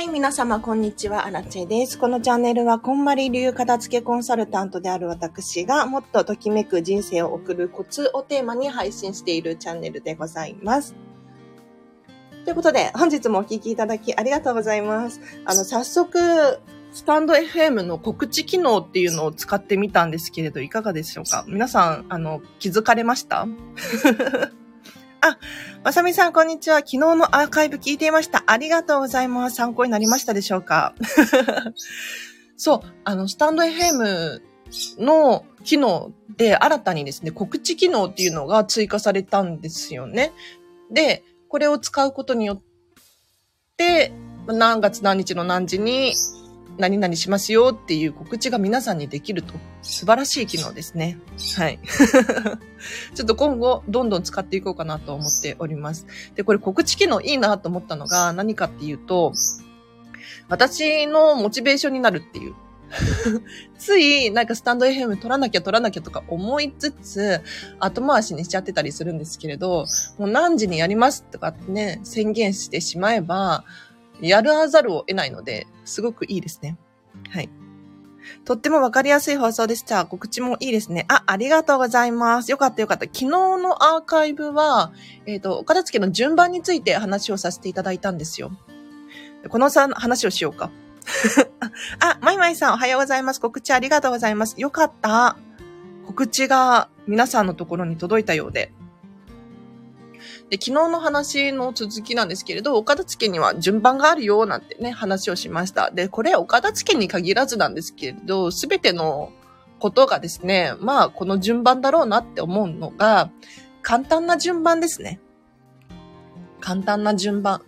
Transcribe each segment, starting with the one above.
はい、皆様、こんにちは。アラチェです。このチャンネルは、こんまり流片付けコンサルタントである私が、もっとときめく人生を送るコツをテーマに配信しているチャンネルでございます。ということで、本日もお聴きいただきありがとうございます。あの、早速、スタンド FM の告知機能っていうのを使ってみたんですけれど、いかがでしょうか？皆さん、あの、気づかれました？あ、まさみさん、こんにちは。昨日のアーカイブ聞いていました。ありがとうございます。参考になりましたでしょうか？そう、あの、スタンド FM の機能で新たにですね、告知機能っていうのが追加されたんですよね。で、これを使うことによって、何月何日の何時に何々しますよっていう告知が皆さんにできると。素晴らしい機能ですね。はい。ちょっと今後、どんどん使っていこうかなと思っております。で、これ告知機能いいなと思ったのが何かっていうと、私のモチベーションになるっていう。つい、なんかスタンド FM 取らなきゃ取らなきゃとか思いつつ、後回しにしちゃってたりするんですけれど、もう何時にやりますとかってね、宣言してしまえば、やらざるを得ないので、すごくいいですね。はい。とってもわかりやすい放送でした。告知もいいですね。あ、ありがとうございます。よかったよかった。昨日のアーカイブは、えっ、ー、と、お片付の順番について話をさせていただいたんですよ。このさ、話をしようか。あ、マイマイさんおはようございます。告知ありがとうございます。よかった。告知が皆さんのところに届いたようで。で、昨日の話の続きなんですけれど、岡田付には順番があるよ、なんてね、話をしました。で、これ岡田付に限らずなんですけれど、すべてのことがですね、まあ、この順番だろうなって思うのが、簡単な順番ですね。簡単な順番。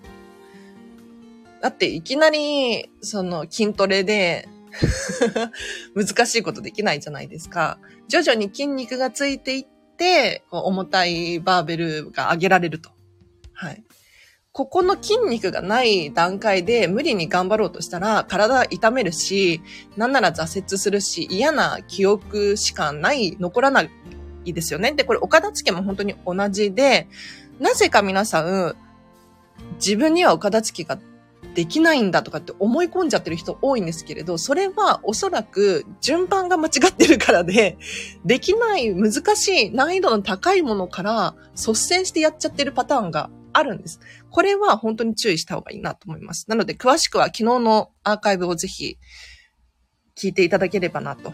だって、いきなり、その、筋トレで 難しいことできないじゃないですか。徐々に筋肉がついていって、こう重たいバーベルが上げられると。はい。ここの筋肉がない段階で無理に頑張ろうとしたら体痛めるし、なんなら挫折するし、嫌な記憶しかない、残らないですよね。で、これ岡田付けも本当に同じで、なぜか皆さん、自分には岡田付けができないんだとかって思い込んじゃってる人多いんですけれど、それはおそらく順番が間違ってるからで、できない難しい難易度の高いものから率先してやっちゃってるパターンがあるんです。これは本当に注意した方がいいなと思います。なので詳しくは昨日のアーカイブをぜひ聞いていただければなと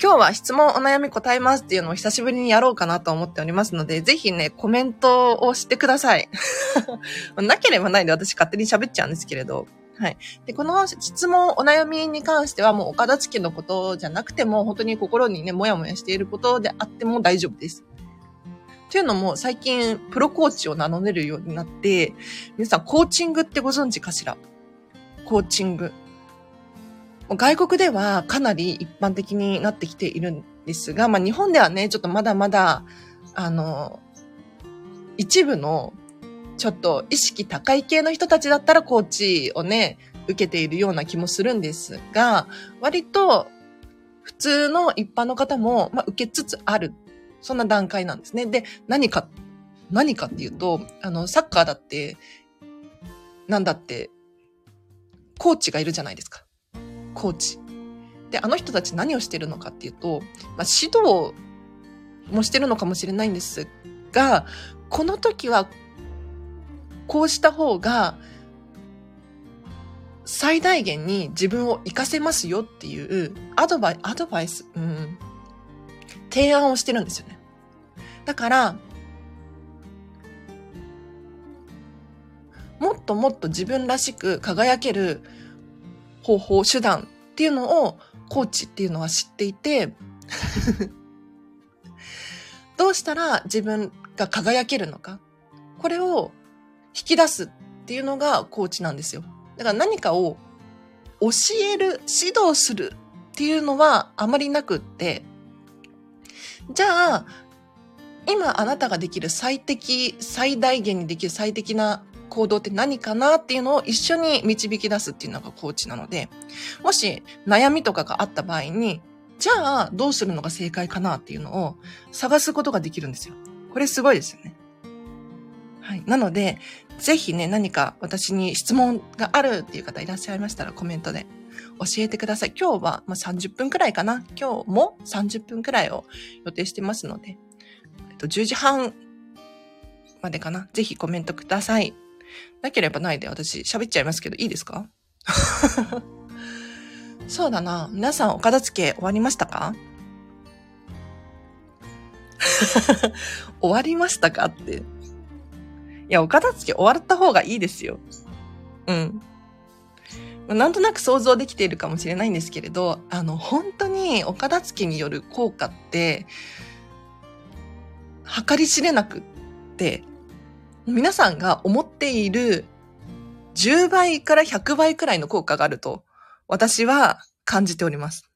今日は質問お悩み答えますっていうのを久しぶりにやろうかなと思っておりますので、ぜひね、コメントをしてください。なければないで私勝手に喋っちゃうんですけれど。はい。で、この質問、お悩みに関してはもう岡田付のことじゃなくても、本当に心にね、もやもやしていることであっても大丈夫です。というのも、最近、プロコーチを名乗れるようになって、皆さん、コーチングってご存知かしら？コーチング。外国ではかなり一般的になってきているんですが、まあ日本ではね、ちょっとまだまだ、あの、一部のちょっと意識高い系の人たちだったらコーチをね、受けているような気もするんですが、割と普通の一般の方も、まあ、受けつつある。そんな段階なんですね。で、何か、何かっていうと、あの、サッカーだって、なんだって、コーチがいるじゃないですか。コーチ。で、あの人たち何をしてるのかっていうと、まあ、指導もしてるのかもしれないんですが、この時は、こうした方が、最大限に自分を活かせますよっていうアドバイ、アドバイス、うん、提案をしてるんですよね。だから、もっともっと自分らしく輝ける方法、手段っていうのをコーチっていうのは知っていて どうしたら自分が輝けるのか。これを引き出すっていうのがコーチなんですよ。だから何かを教える、指導するっていうのはあまりなくって、じゃあ、今あなたができる最適、最大限にできる最適な行動って何かなっていうのを一緒に導き出すっていうのがコーチなので、もし悩みとかがあった場合に、じゃあどうするのが正解かなっていうのを探すことができるんですよ。これすごいですよね。はい。なので、ぜひね、何か私に質問があるっていう方いらっしゃいましたらコメントで教えてください。今日はま30分くらいかな。今日も30分くらいを予定してますので、えっと、10時半までかな。ぜひコメントください。なければないで私喋っちゃいますけど、いいですか？そうだな。皆さんお片付け終わりましたか？終わりましたかって。いや、お片付け終わった方がいいですよ。うん。なんとなく想像できているかもしれないんですけれど、あの、本当にお片付けによる効果って、計り知れなくって、皆さんが思っている10倍から100倍くらいの効果があると、私は感じております。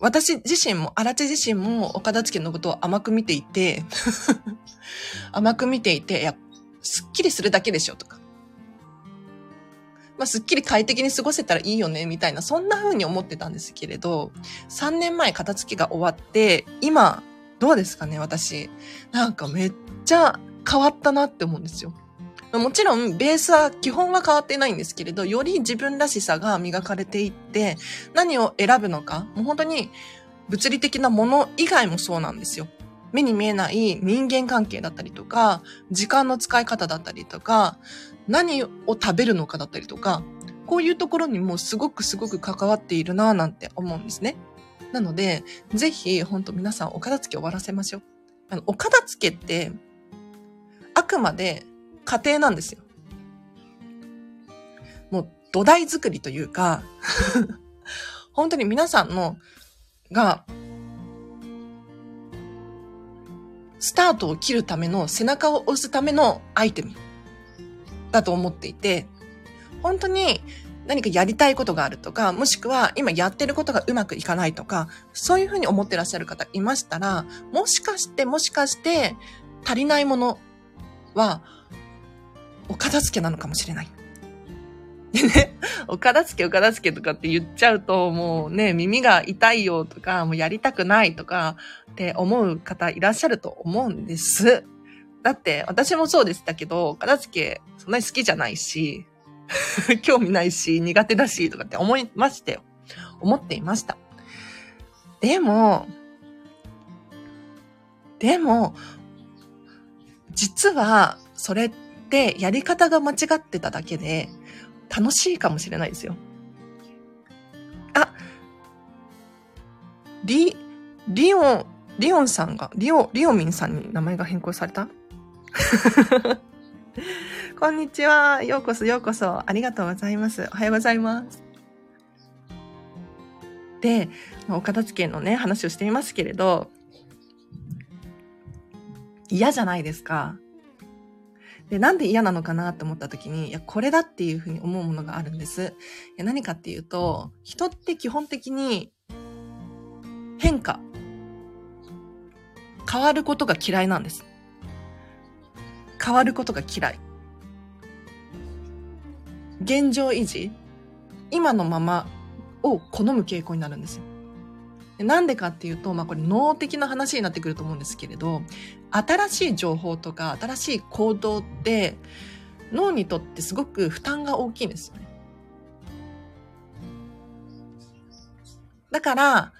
私自身も、荒地自身も岡田付のことを甘く見ていて 甘く見ていて、いや、すっきりするだけでしょとか。まあ、すっきり快適に過ごせたらいいよね、みたいな、そんな風に思ってたんですけれど、3年前片付けが終わって、今、どうですかね、私。なんかめっちゃ変わったなって思うんですよ。もちろん、ベースは、基本は変わってないんですけれど、より自分らしさが磨かれていって、何を選ぶのか、もう本当に物理的なもの以外もそうなんですよ。目に見えない人間関係だったりとか、時間の使い方だったりとか、何を食べるのかだったりとか、こういうところにもすごくすごく関わっているなぁなんて思うんですね。なので、ぜひ、本当皆さんお片付け終わらせましょう。あの、お片付けって、あくまで家庭なんですよ。もう土台作りというか 本当に皆さんの、が、スタートを切るための背中を押すためのアイテムだと思っていて、本当に何かやりたいことがあるとか、もしくは今やってることがうまくいかないとか、そういうふうに思ってらっしゃる方いましたら、もしかしてもしかして足りないものは、お片付けなのかもしれない。ね、お片付けお片付けとかって言っちゃうと、もうね、耳が痛いよとか、もうやりたくないとかって思う方いらっしゃると思うんです。だって、私もそうでしたけど、片付けそんなに好きじゃないし、興味ないし、苦手だし、とかって思いましたよ。思っていました。でも、でも、実は、それってやり方が間違ってただけで、楽しいかもしれないですよ。あ、リ、リオン、リオンさんが、リオ、リオミンさんに名前が変更された？こんにちは。ようこそようこそ。ありがとうございます。おはようございます。で、お片付けのね、話をしていますけれど、嫌じゃないですか。で、なんで嫌なのかなって思った時に、いや、これだっていうふうに思うものがあるんです。いや何かっていうと、人って基本的に変化、変わることが嫌いなんです。変わることが嫌い。現状維持今のままを好む傾向になるんですよ。なんでかっていうと、まあこれ脳的な話になってくると思うんですけれど、新しい情報とか新しい行動って脳にとってすごく負担が大きいんですよね。だから、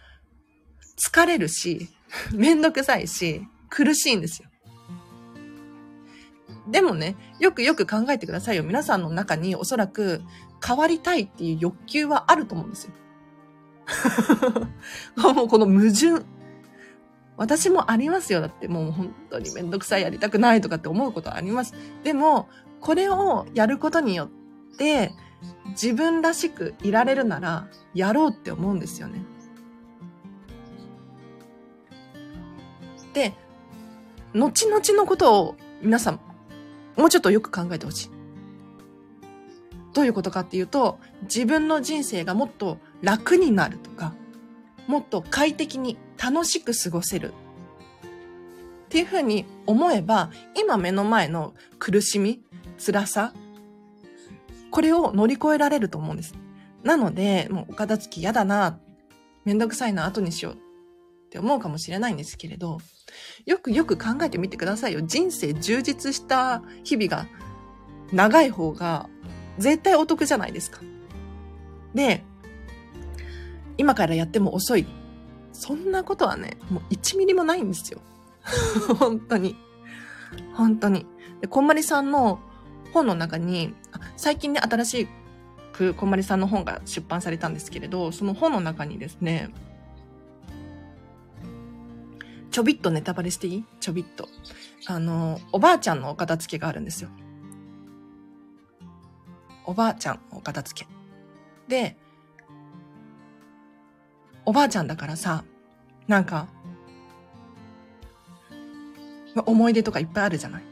疲れるし、めんどくさいし、苦しいんですよ。でもね、よくよく考えてくださいよ。皆さんの中におそらく変わりたいっていう欲求はあると思うんですよ。もうこの矛盾。私もありますよ。だってもう本当にめんどくさいやりたくないとかって思うことあります。でも、これをやることによって、自分らしくいられるなら、やろうって思うんですよね。で、後々のことを皆さん、もうちょっとよく考えてほしい。どういうことかっていうと、自分の人生がもっと楽になるとか、もっと快適に楽しく過ごせるっていうふうに思えば、今目の前の苦しみ、辛さ、これを乗り越えられると思うんです。なので、もうお片付き嫌だな、めんどくさいな、後にしようって思うかもしれないんですけれど、よくよく考えてみてくださいよ。人生充実した日々が長い方が絶対お得じゃないですか。で、今からやっても遅い。そんなことはね、もう1ミリもないんですよ。本当に。本当に。で、こんまりさんの本の中に、最近ね、新しくこんまりさんの本が出版されたんですけれど、その本の中にですね、ちょびっとネタバレしていい？ちょびっと。あの、おばあちゃんのお片付けがあるんですよ。おばあちゃんお片付け。で、おばあちゃんだからさ、なんか、思い出とかいっぱいあるじゃない。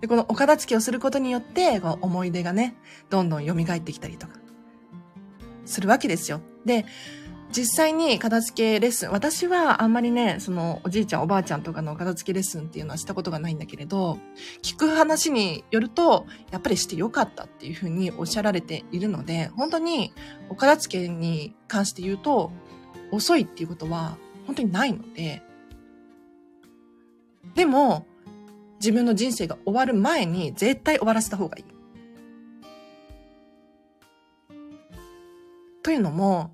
で、このお片付けをすることによって、この思い出がね、どんどん蘇ってきたりとか、するわけですよ。で、実際に片付けレッスン、私はあんまりね、そのおじいちゃんおばあちゃんとかの片付けレッスンっていうのはしたことがないんだけれど、聞く話によると、やっぱりしてよかったっていうふうにおっしゃられているので、本当にお片付けに関して言うと、遅いっていうことは本当にないので、でも、自分の人生が終わる前に絶対終わらせた方がいい。というのも、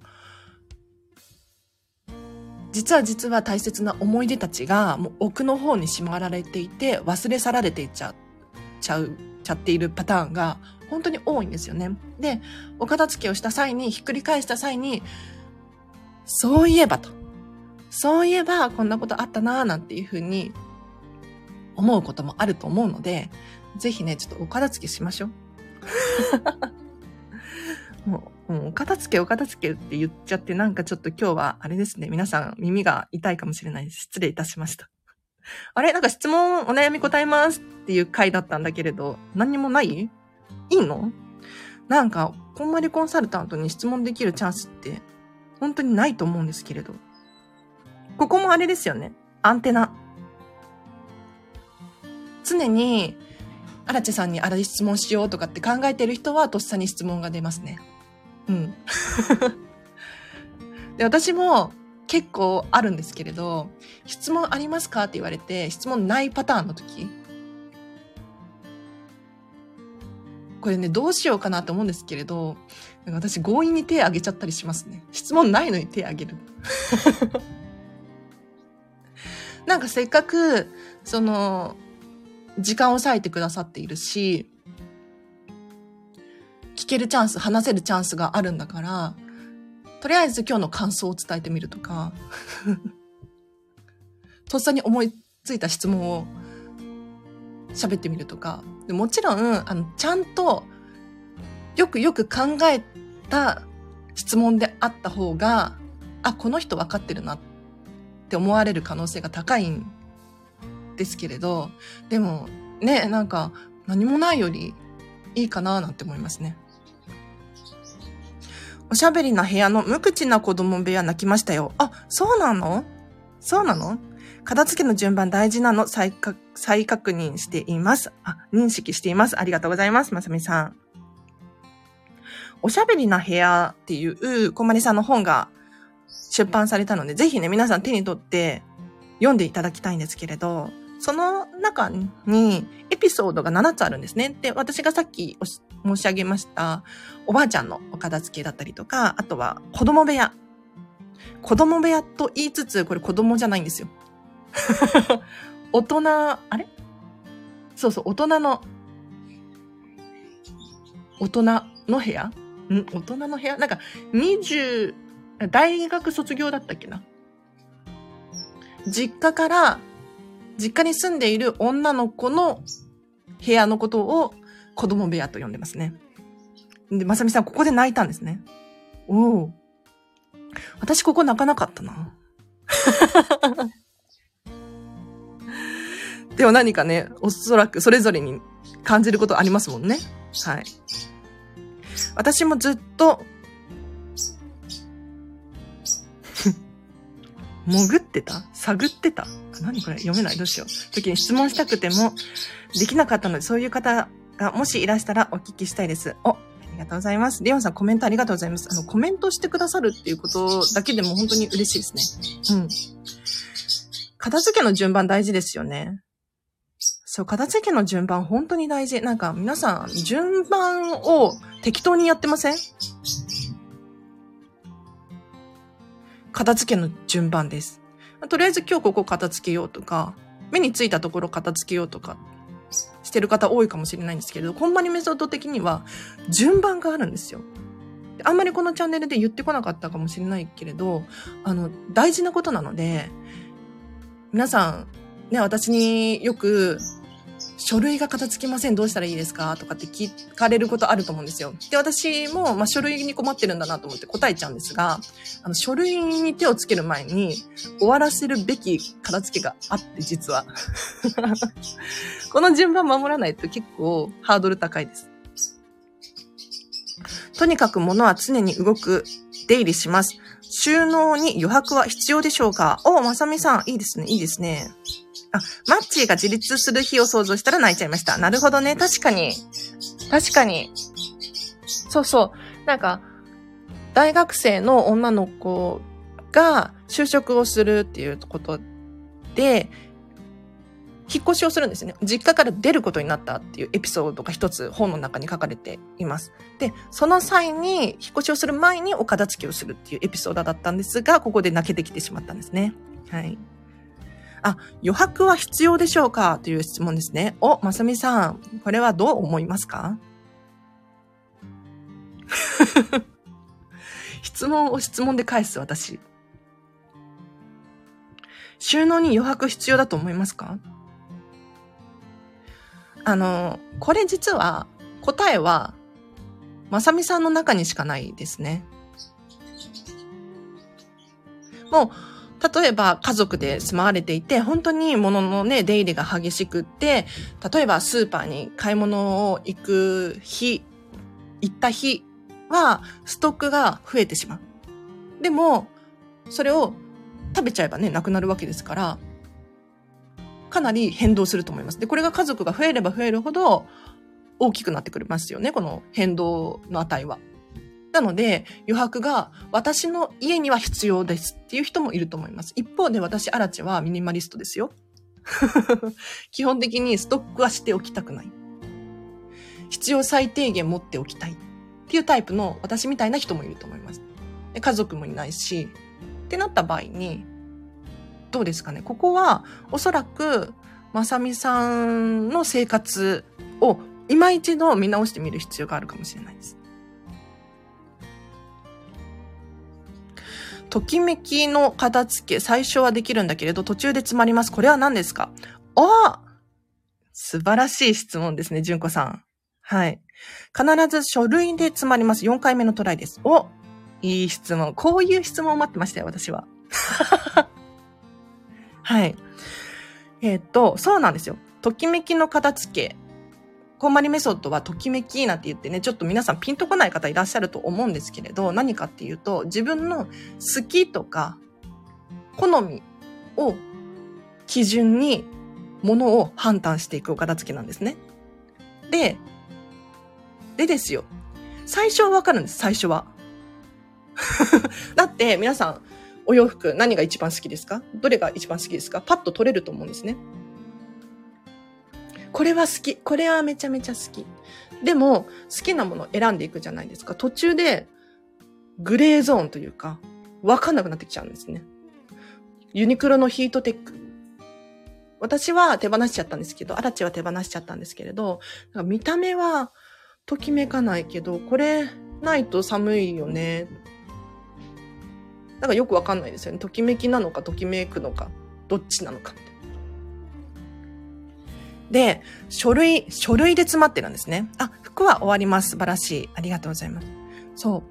実は実は大切な思い出たちがもう奥の方にしまられていて忘れ去られていっちゃちゃう、ちゃっているパターンが本当に多いんですよね。で、お片付けをした際に、ひっくり返した際に、そういえばと。そういえばこんなことあったなーなんていうふうに思うこともあると思うので、ぜひね、ちょっとお片付けしましょう。もうん、お片付けお片付けって言っちゃって、なんかちょっと今日は、あれですね、皆さん耳が痛いかもしれないです。失礼いたしました。あれ？なんか質問、お悩み答えますっていう回だったんだけれど、何にもない？いいの？なんか、こんまりコンサルタントに質問できるチャンスって、本当にないと思うんですけれど。ここもあれですよね。アンテナ。常に、アラチェさんにあれ質問しようとかって考えてる人は、とっさに質問が出ますね。うん。で、私も結構あるんですけれど、質問ありますかって言われて、質問ないパターンの時。これね、どうしようかなと思うんですけれど、私強引に手挙げちゃったりしますね。質問ないのに手挙げる。なんかせっかく、その、時間を割いてくださっているし、聞けるチャンス、話せるチャンスがあるんだから、とりあえず今日の感想を伝えてみるとか、とっさに思いついた質問を喋ってみるとか、もちろん、あの、ちゃんと、よくよく考えた質問であった方が、あ、この人分かってるなって思われる可能性が高いんですけれど、でも、ね、なんか、何もないよりいいかななんて思いますね。おしゃべりな部屋の無口な子供部屋泣きましたよ。あ、そうなの？そうなの？片付けの順番大事なの？再確再確認しています。あ、認識しています。ありがとうございます。まさみさん。おしゃべりな部屋っていうこまりさんの本が出版されたので、ぜひね、皆さん手に取って読んでいただきたいんですけれど、その中にエピソードが7つあるんですね。で、私がさっき申し上げました、おばあちゃんのお片付けだったりとか、あとは子供部屋。子供部屋と言いつつ、これ子供じゃないんですよ。大人、あれ？そうそう、大人の、大人の部屋？ん？大人の部屋？なんか、20、大学卒業だったっけな？実家から実家に住んでいる女の子の部屋のことを子供部屋と呼んでますね。で、まさみさん、ここで泣いたんですね。おお。私ここ泣かなかったな。でも何かね、おそらくそれぞれに感じることありますもんね。はい。私もずっと 潜ってた？探ってた？何これ？読めない？どうしよう？時に質問したくてもできなかったので、そういう方がもしいらしたらお聞きしたいです。お、ありがとうございます。レオンさんコメントありがとうございます。あの、コメントしてくださるっていうことだけでも本当に嬉しいですね。うん。片付けの順番大事ですよね。そう、片付けの順番本当に大事。なんか皆さん、順番を適当にやってません？片付けの順番です。とりあえず今日ここ片付けようとか、目についたところ片付けようとか、してる方多いかもしれないんですけれど、こんまりメソッド的には順番があるんですよ。あんまりこのチャンネルで言ってこなかったかもしれないけれど、あの、大事なことなので、皆さん、ね、私によく、書類が片付きません。どうしたらいいですか？とかって聞かれることあると思うんですよ。で、私も、まあ、書類に困ってるんだなと思って答えちゃうんですが、あの、書類に手をつける前に、終わらせるべき片付けがあって、実は。この順番守らないと結構ハードル高いです。とにかく物は常に動く、出入りします。収納に余白は必要でしょうか？お、まさみさん、いいですね、いいですね。あ、マッチーが自立する日を想像したら泣いちゃいました。なるほどね。確かに。確かに。そうそう。なんか、大学生の女の子が就職をするっていうことで、引っ越しをするんですね。実家から出ることになったっていうエピソードが一つ本の中に書かれています。で、その際に、引っ越しをする前にお片付けをするっていうエピソードだったんですが、ここで泣けてきてしまったんですね。はい。あ、余白は必要でしょうか？という質問ですね。お、まさみさん、これはどう思いますか？質問を質問で返す私。収納に余白必要だと思いますか？あの、これ実は答えは、まさみさんの中にしかないですね。もう、例えば家族で住まわれていて、本当に物のね、出入りが激しくって、例えばスーパーに買い物を行く日、行った日は、ストックが増えてしまう。でも、それを食べちゃえばね、なくなるわけですから、かなり変動すると思います。で、これが家族が増えれば増えるほど大きくなってくれますよね、この変動の値は。なので、余白が私の家には必要ですっていう人もいると思います。一方で私、アラチはミニマリストですよ。基本的にストックはしておきたくない。必要最低限持っておきたいっていうタイプの私みたいな人もいると思います。で家族もいないし、ってなった場合に、どうですかねここはおそらくまさみさんの生活を今一度見直してみる必要があるかもしれないです。ときめきの片付け、最初はできるんだけれど途中で詰まります。これは何ですか？あ素晴らしい質問ですね、純子さん。はい。必ず書類で詰まります。4回目のトライです。おいい質問。こういう質問を待ってましたよ、私は。はい。えっ、と、そうなんですよ。ときめきの片付け。こまりメソッドはときめきなんて言ってね、ちょっと皆さんピンとこない方いらっしゃると思うんですけれど、何かっていうと、自分の好きとか、好みを基準に物を判断していくお片付けなんですね。で、でですよ。最初はわかるんです、最初は。だって皆さん、お洋服何が一番好きですか？どれが一番好きですか？パッと取れると思うんですね。これは好き。これはめちゃめちゃ好き。でも、好きなものを選んでいくじゃないですか。途中で、グレーゾーンというか、わかんなくなってきちゃうんですね。ユニクロのヒートテック。私は手放しちゃったんですけど、アラチは手放しちゃったんですけれど、か見た目はときめかないけど、これないと寒いよね。なんかよくわかんないですよね。ときめきなのか、ときめくのか、どっちなのか。で、書類、書類で詰まってるんですね。あ、服は終わります。素晴らしい。ありがとうございます。そう。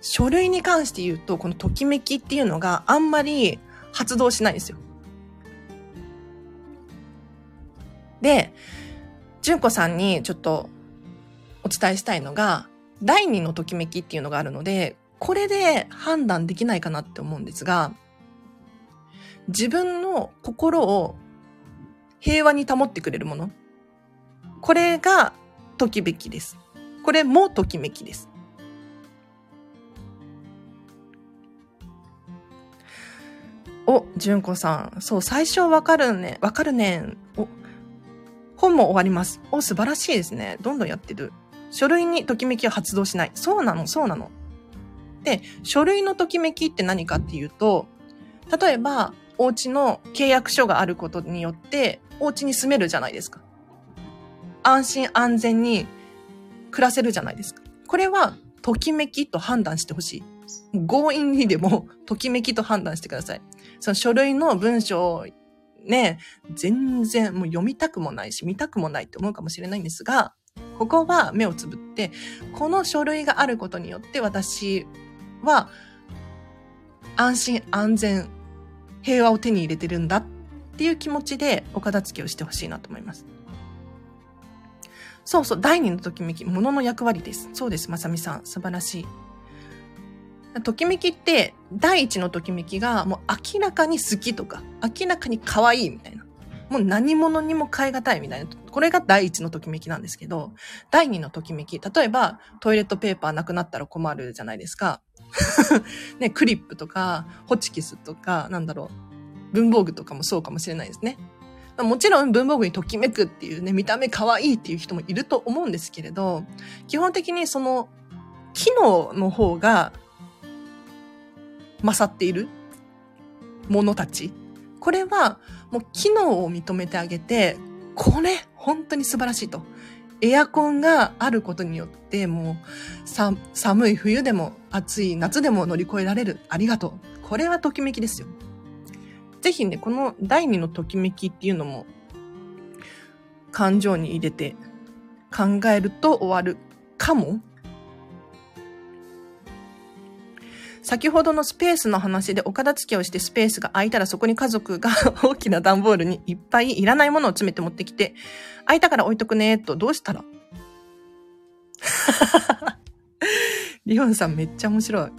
書類に関して言うと、このときめきっていうのがあんまり発動しないんですよ。で、純子さんにちょっとお伝えしたいのが、第二のときめきっていうのがあるので、これで判断できないかなって思うんですが、自分の心を平和に保ってくれるもの。これがときめきです。これもときめきです。お、純子さん。そう、最初わかるね。わかるね。お、本も終わります。お、素晴らしいですね。どんどんやってる。書類にときめきは発動しない。そうなの、そうなの。で、書類のときめきって何かっていうと、例えば、お家の契約書があることによって、お家に住めるじゃないですか。安心安全に暮らせるじゃないですか。これは、ときめきと判断してほしい。強引にでも、ときめきと判断してください。その書類の文章ね、全然もう読みたくもないし、見たくもないって思うかもしれないんですが、ここは目をつぶって、この書類があることによって私は安心安全、平和を手に入れてるんだっていう気持ちでお片付けをしてほしいなと思います。そうそう、第二のときめき、ものの役割です。そうです、まさみさん。素晴らしい。ときめきって、第一のときめきが、もう明らかに好きとか、明らかに可愛いみたいな。もう何者にも変え難いみたいな。これが第一のときめきなんですけど、第二のときめき。例えば、トイレットペーパーなくなったら困るじゃないですか。ね、クリップとか、ホチキスとか、なんだろう。文房具とかもそうかもしれないですね。もちろん文房具にときめくっていうね、見た目可愛いっていう人もいると思うんですけれど、基本的にその、機能の方が勝っているものたち。これはもう機能を認めてあげて、これ本当に素晴らしいと。エアコンがあることによって、もう、さ、寒い冬でも暑い夏でも乗り越えられる。ありがとう。これはときめきですよ。ぜひね、この第二のときめきっていうのも、感情に入れて考えると終わるかも先ほどのスペースの話でお片付けをしてスペースが空いたらそこに家族が大きな段ボールにいっぱいいらないものを詰めて持ってきて、空いたから置いとくねとどうしたら？リオンさんめっちゃ面白い。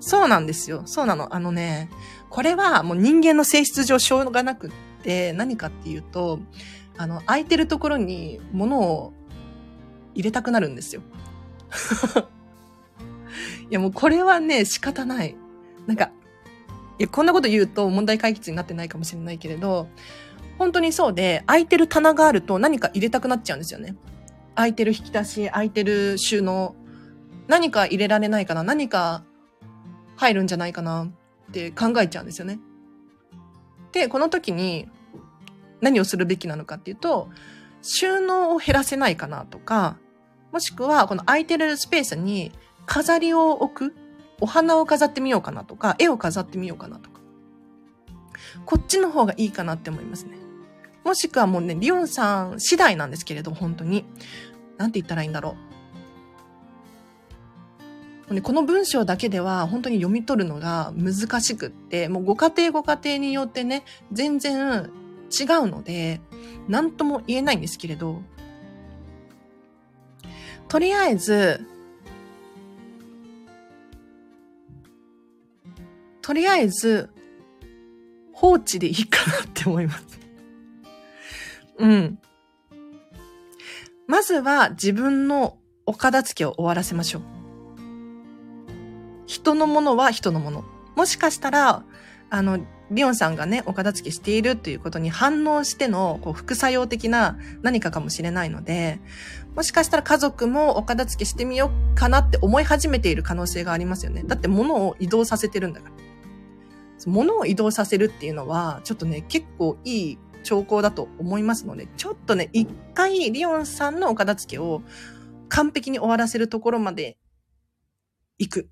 そうなんですよ。そうなの。あのね、これはもう人間の性質上しょうがなくって、何かっていうと、あの、空いてるところに物を入れたくなるんですよ。いやもうこれはね、仕方ない。なんか、いや、こんなこと言うと問題解決になってないかもしれないけれど、本当にそうで、空いてる棚があると何か入れたくなっちゃうんですよね。空いてる引き出し、空いてる収納、何か入れられないかな何か入るんじゃないかなって考えちゃうんですよね。で、この時に何をするべきなのかっていうと、収納を減らせないかなとか、もしくはこの空いてるスペースに飾りを置くお花を飾ってみようかなとか、絵を飾ってみようかなとか。こっちの方がいいかなって思いますね。もしくはもうね、リオンさん次第なんですけれど、本当に。なんて言ったらいいんだろう。この文章だけでは本当に読み取るのが難しくって、もうご家庭ご家庭によってね、全然違うので、何とも言えないんですけれど、とりあえず、とりあえず、放置でいいかなって思います。うん。まずは自分のお片付けを終わらせましょう。人のものは人のもの。もしかしたら、あの、リオンさんがね、お片付けしているということに反応しての、こう、副作用的な何かかもしれないので、もしかしたら家族もお片付けしてみようかなって思い始めている可能性がありますよね。だって物を移動させてるんだから。物を移動させるっていうのは、ちょっとね、結構いい兆候だと思いますので、ちょっとね、一回リオンさんのお片付けを完璧に終わらせるところまで行く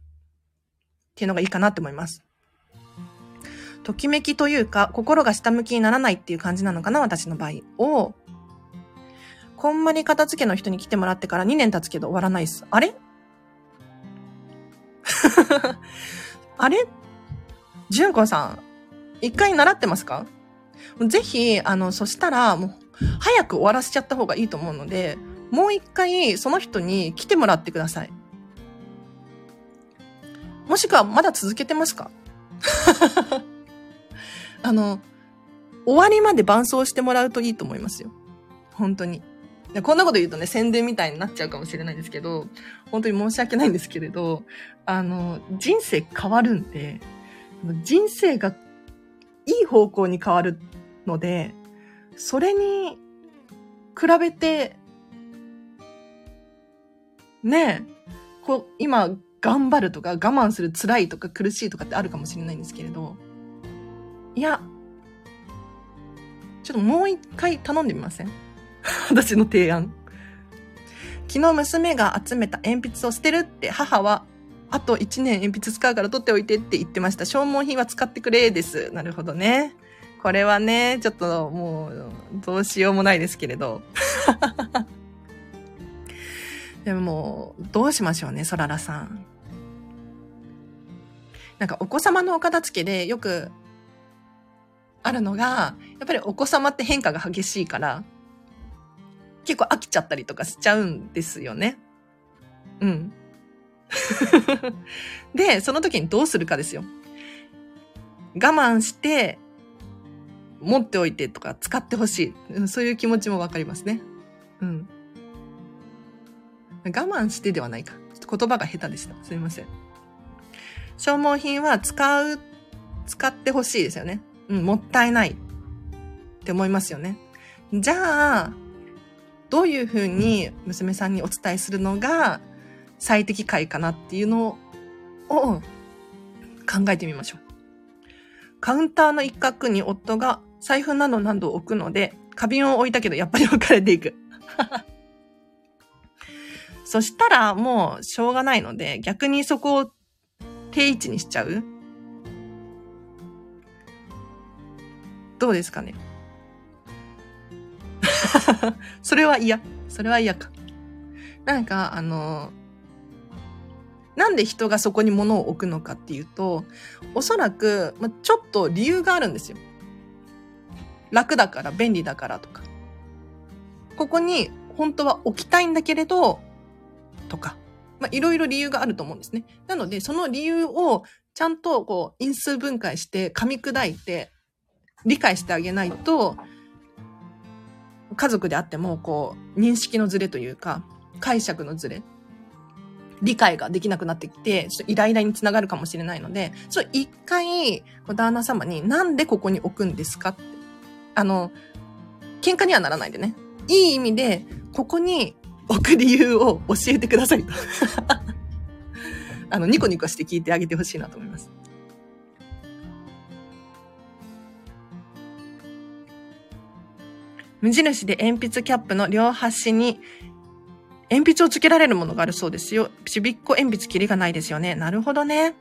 っていうのがいいかなって思います。ときめきというか、心が下向きにならないっていう感じなのかな、私の場合を、こんまり片付けの人に来てもらってから2年経つけど終わらないっす。あれ？あれ？純子さん、一回習ってますか？ぜひ、あの、そしたら、もう、早く終わらせちゃった方がいいと思うので、もう一回、その人に来てもらってください。もしくは、まだ続けてますか？あの、終わりまで伴走してもらうといいと思いますよ。本当に。こんなこと言うとね、宣伝みたいになっちゃうかもしれないんですけど、本当に申し訳ないんですけれど、あの、人生変わるんで、人生がいい方向に変わるので、それに比べて、ねえ、こう、今、頑張るとか、我慢する辛いとか苦しいとかってあるかもしれないんですけれど、いや、ちょっともう一回頼んでみません？私の提案。昨日娘が集めた鉛筆を捨てるって母は、あと1年鉛筆使うから取っておいてって言ってました。消耗品は使ってくれです。なるほどね。これはね、ちょっともう、どうしようもないですけれど。でも、どうしましょうね、そららさん。なんかお子様のお片付けでよくあるのが、やっぱりお子様って変化が激しいから、結構飽きちゃったりとかしちゃうんですよね。うん。で、その時にどうするかですよ。我慢して、持っておいてとか使ってほしい。そういう気持ちもわかりますね。うん。我慢してではないか。ちょっと言葉が下手でした。すみません。消耗品は使う、使ってほしいですよね。うん、もったいないって思いますよね。じゃあ、どういうふうに娘さんにお伝えするのが最適解かなっていうのを考えてみましょう。カウンターの一角に夫が財布などなどを置くので、花瓶を置いたけどやっぱり置かれていく。そしたらもうしょうがないので、逆にそこを定位置にしちゃう？どうですかね？それは嫌。それは嫌か。なんか、あの、なんで人がそこに物を置くのかっていうと、おそらく、ま、ちょっと理由があるんですよ。楽だから、便利だからとか。ここに本当は置きたいんだけれど、とか。まあ、いろいろ理由があると思うんですね。なので、その理由をちゃんとこう、因数分解して噛み砕いて理解してあげないと、家族であっても、こう、認識のズレというか、解釈のズレ、理解ができなくなってきて、ちょっとイライラにつながるかもしれないので、そう、一回、旦那様になんでここに置くんですか？って。あの、喧嘩にはならないでね。いい意味で、ここに置く理由を教えてくださいと。あの、ニコニコして聞いてあげてほしいなと思います。無印で鉛筆キャップの両端に鉛筆をつけられるものがあるそうですよ。ちびっこ鉛筆切りがないですよね。なるほどね。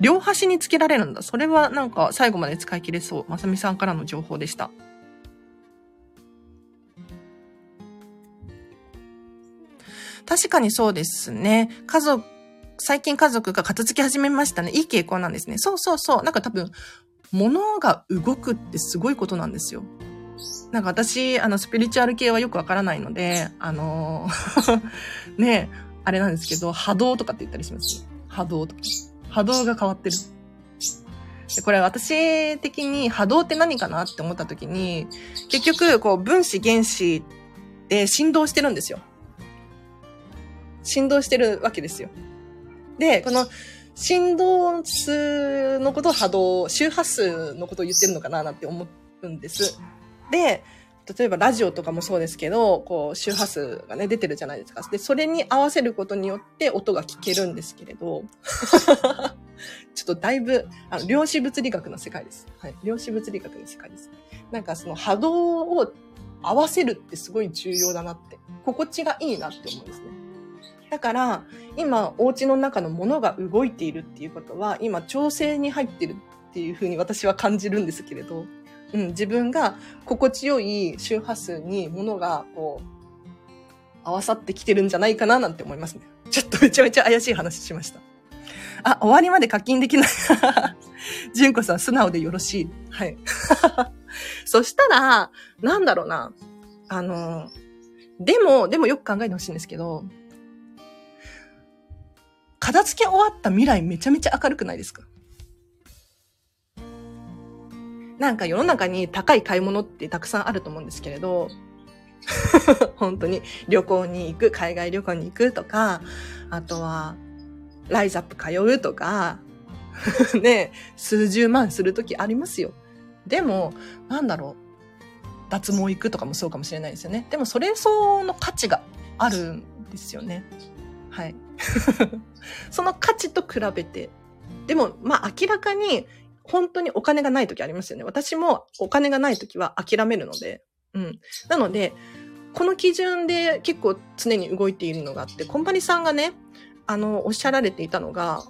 両端につけられるんだ。それはなんか最後まで使い切れそう。まさみさんからの情報でした。確かにそうですね。家族、最近家族が片付け始めましたね。いい傾向なんですね。そうそうそう。なんか多分、物が動くってすごいことなんですよ。なんか私、あの、スピリチュアル系はよくわからないので、あの ねあれなんですけど、波動とかって言ったりします？ね。波動とか。波動が変わってる。でこれ私的に波動って何かなって思った時に、結局、こう、分子原子で振動してるんですよ。振動してるわけですよ。で、この振動数のことを波動、周波数のことを言ってるのかななんて思うんです。で、例えばラジオとかもそうですけど、こう周波数がね、出てるじゃないですか。で、それに合わせることによって音が聞けるんですけれど、ちょっとだいぶ、あの、量子物理学の世界です。はい。量子物理学の世界です。なんかその波動を合わせるってすごい重要だなって、心地がいいなって思うんですね。だから、今、お家の中のものが動いているっていうことは、今、調整に入ってるっていうふうに私は感じるんですけれど、うん、自分が心地よい周波数にものが、こう、合わさってきてるんじゃないかななんて思いますね。ちょっとめちゃめちゃ怪しい話しました。あ、終わりまで課金できない。純子さん、素直でよろしい。はい。そしたら、なんだろうな。あの、でも、でもよく考えてほしいんですけど、片付け終わった未来めちゃめちゃ明るくないですか？なんか世の中に高い買い物ってたくさんあると思うんですけれど、本当に旅行に行く、海外旅行に行くとか、あとは、ライズアップ通うとか、ね、数十万するときありますよ。でも、なんだろう。脱毛行くとかもそうかもしれないですよね。でもそれ相応の価値があるんですよね。はい。その価値と比べて。でも、まあ明らかに本当にお金がない時ありますよね。私もお金がない時は諦めるので。うん。なので、この基準で結構常に動いているのがあって、コンパニさんがね、あの、おっしゃられていたのが、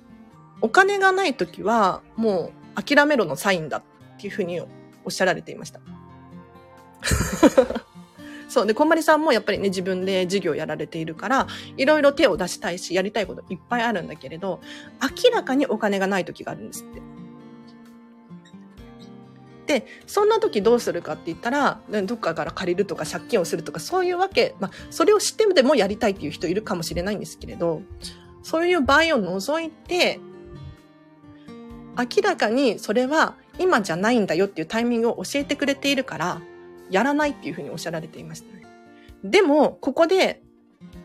お金がない時はもう諦めろのサインだっていうふうにおっしゃられていました。そう。で、こんまりさんもやっぱりね、自分で事業やられているから、いろいろ手を出したいし、やりたいこといっぱいあるんだけれど、明らかにお金がない時があるんですって。で、そんな時どうするかって言ったら、どっかから借りるとか借金をするとか、そういうわけ、まあ、それを知ってでもやりたいっていう人いるかもしれないんですけれど、そういう場合を除いて、明らかにそれは今じゃないんだよっていうタイミングを教えてくれているから、やらないっていうふうにおっしゃられていましたね。でも、ここで、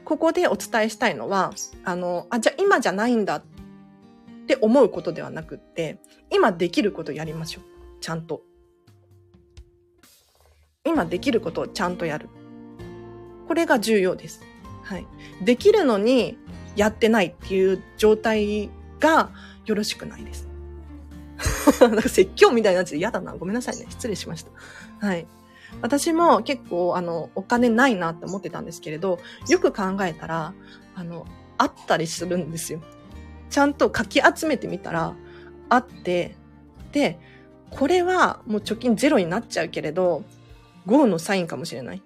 ここでお伝えしたいのは、あの、あ、じゃあ今じゃないんだって思うことではなくって、今できることやりましょう。ちゃんと。今できることをちゃんとやる。これが重要です。はい。できるのにやってないっていう状態がよろしくないです。なんか説教みたいなやつで嫌だな。ごめんなさいね。失礼しました。はい。私も結構、あの、お金ないなって思ってたんですけれど、よく考えたら、あの、あったりするんですよ。ちゃんとかき集めてみたら、あって、で、これはもう貯金ゼロになっちゃうけれど、ゴーのサインかもしれない。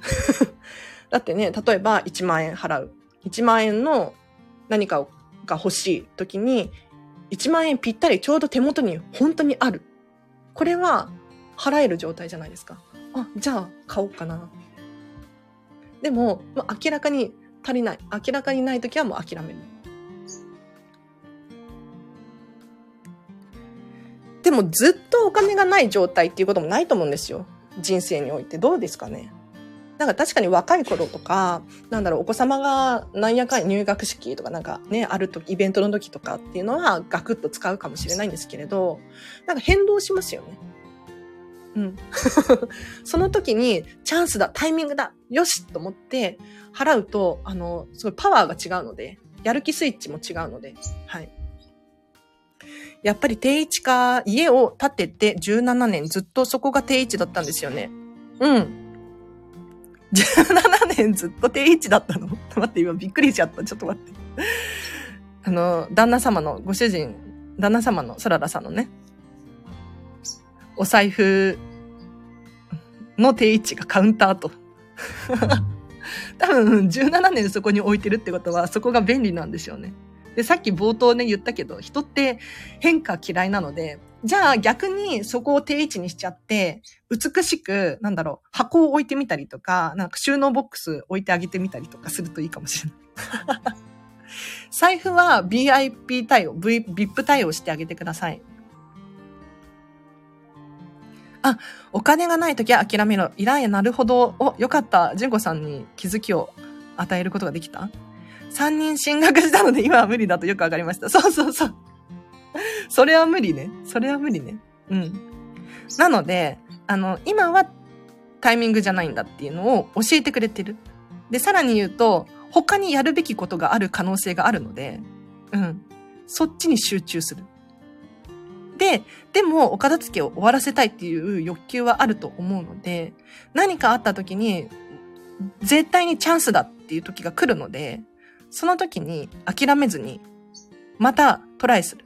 だってね、例えば1万円払う。1万円の何かが欲しい時に、1万円ぴったりちょうど手元に本当にある。これは払える状態じゃないですか。あ、じゃあ買おうかな。でも、まあ、明らかに足りない。明らかにないときはもう諦める。でもずっとお金がない状態っていうこともないと思うんですよ。人生において。どうですかねなんか確かに若い頃とか、なんだろう、お子様がなんやかん入学式とかなんかね、あるとイベントの時とかっていうのはガクッと使うかもしれないんですけれど、なんか変動しますよね。うん。その時にチャンスだ、タイミングだ、よしと思って払うと、あの、すごいパワーが違うので、やる気スイッチも違うので、はい。やっぱり定位置か、家を建てて17年ずっとそこが定位置だったんですよね。うん。17年ずっと定位置だったの？待って、今びっくりしちゃった。ちょっと待って。あの、旦那様の、ご主人、旦那様の、そららさんのね、お財布の定位置がカウンターと。多分17年そこに置いてるってことはそこが便利なんでしょうね。で、さっき冒頭ね言ったけど、人って変化嫌いなので、じゃあ逆にそこを定位置にしちゃって、美しく、なんだろう、箱を置いてみたりとか、なんか収納ボックス置いてあげてみたりとかするといいかもしれない。財布は VIP 対応、v、VIP 対応してあげてください。あ、お金がないときは諦めろ。イライラなるほど。お、よかった。純子さんに気づきを与えることができた ?3 人進学したので今は無理だとよくわかりました。そうそうそう。それは無理ね。それは無理ね。うん。なので、あの、今はタイミングじゃないんだっていうのを教えてくれてる。で、さらに言うと、他にやるべきことがある可能性があるので、うん。そっちに集中する。で、でもお片付けを終わらせたいっていう欲求はあると思うので、何かあった時に、絶対にチャンスだっていう時が来るので、その時に諦めずに、またトライする。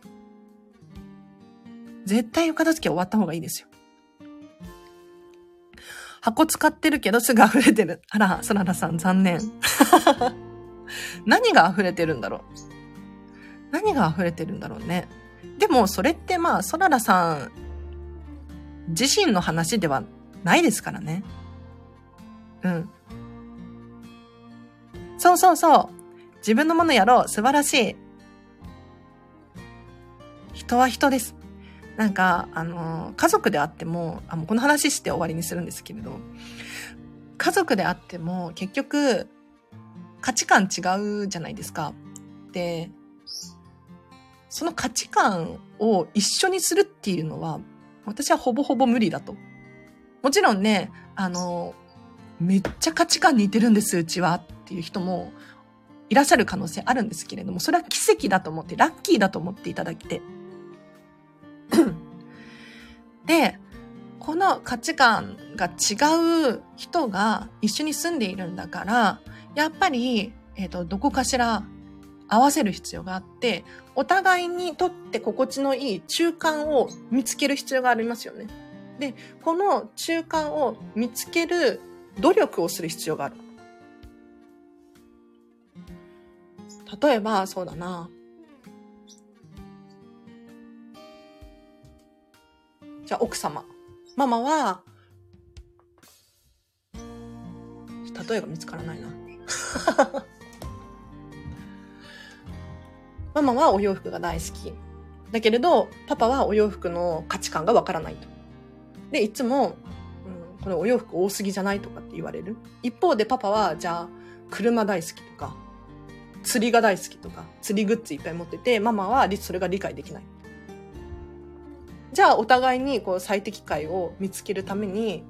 絶対お片付け終わった方がいいですよ。箱使ってるけどすぐ溢れてる。あら、そららさん残念。何が溢れてるんだろう何が溢れてるんだろうね。でも、それってまあ、ソララさん自身の話ではないですからね。うん。そうそうそう。自分のものやろう。素晴らしい。人は人です。なんか、あの、家族であっても、あのこの話して終わりにするんですけれど、家族であっても結局価値観違うじゃないですか。で、その価値観を一緒にするっていうのは、私はほぼほぼ無理だともちろんね、あの、めっちゃ価値観似てるんです、うちはっていう人もいらっしゃる可能性あるんですけれども、それは奇跡だと思って、ラッキーだと思っていただいて。で、この価値観が違う人が一緒に住んでいるんだから、やっぱり、えっ、ー、と、どこかしら合わせる必要があって、お互いにとって心地のいい中間を見つける必要がありますよね。で、この中間を見つける努力をする必要がある。例えば、そうだな。じゃあ、奥様。ママは、例えが見つからないな。ママはお洋服が大好き。だけれど、パパはお洋服の価値観がわからないと。で、いつも、うん、これお洋服多すぎじゃないとかって言われる。一方でパパは、じゃあ、車大好きとか、釣りが大好きとか、釣りグッズいっぱい持ってて、ママはそれが理解できない。じゃあ、お互いにこう最適解を見つけるために、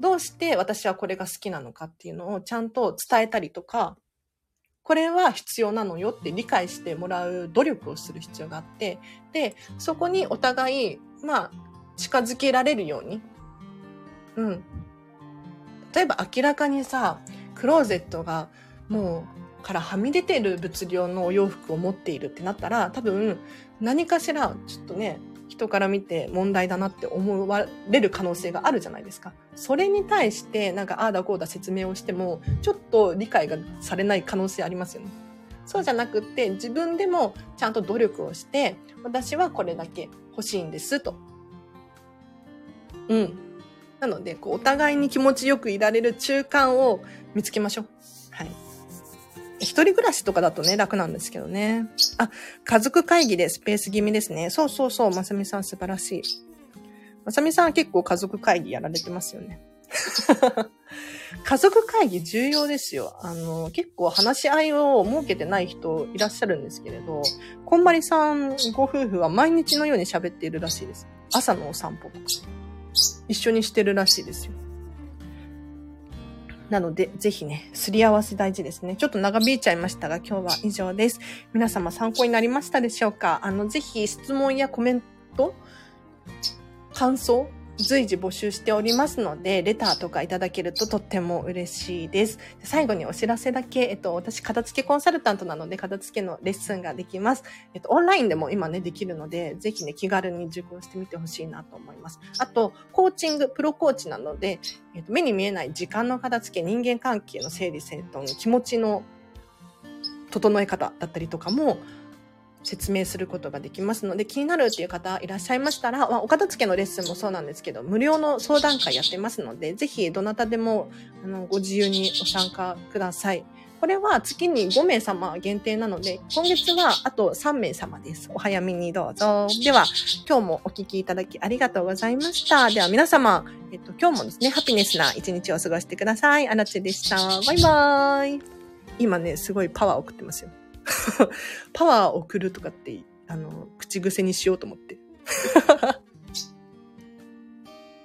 どうして私はこれが好きなのかっていうのをちゃんと伝えたりとか、これは必要なのよって理解してもらう努力をする必要があって、で、そこにお互い、まあ、近づけられるように。うん。例えば明らかにさ、クローゼットがもうからはみ出てる物量のお洋服を持っているってなったら、多分何かしらちょっとね、人から見て問題だなって思われる可能性があるじゃないですか。それに対してなんかああだこうだ説明をしても、ちょっと理解がされない可能性ありますよね。そうじゃなくって自分でもちゃんと努力をして、私はこれだけ欲しいんですと。うん。なので、こう、お互いに気持ちよくいられる中間を見つけましょう。はい。一人暮らしとかだとね、楽なんですけどね。あ、家族会議でスペース気味ですね。そうそうそう、まさみさん素晴らしい。まさみさんは結構家族会議やられてますよね。家族会議重要ですよ。あの、結構話し合いを設けてない人いらっしゃるんですけれど、こんまりさんご夫婦は毎日のように喋っているらしいです。朝のお散歩とか。一緒にしてるらしいですよ。なので、ぜひね、すり合わせ大事ですね。ちょっと長引いちゃいましたが、今日は以上です。皆様参考になりましたでしょうか？あの、ぜひ質問やコメント、感想、随時募集しておりますので、レターとかいただけるととっても嬉しいです。最後にお知らせだけ、えっと、私、片付けコンサルタントなので、片付けのレッスンができます。えっと、オンラインでも今ね、できるので、ぜひね、気軽に受講してみてほしいなと思います。あと、コーチング、プロコーチなので、えっと、目に見えない時間の片付け、人間関係の整理整頓、気持ちの整え方だったりとかも、説明することができますので、気になるっていう方いらっしゃいましたら、まあ、お片付けのレッスンもそうなんですけど、無料の相談会やってますので、ぜひどなたでも、あの、ご自由にお参加ください。これは月に5名様限定なので、今月はあと3名様です。お早めにどうぞ。では、今日もお聞きいただきありがとうございました。では皆様、えっと、今日もですね、ハピネスな一日を過ごしてください。あなちでした。バイバーイ。今ね、すごいパワー送ってますよ。パワーを送るとかって、あの、口癖にしようと思って。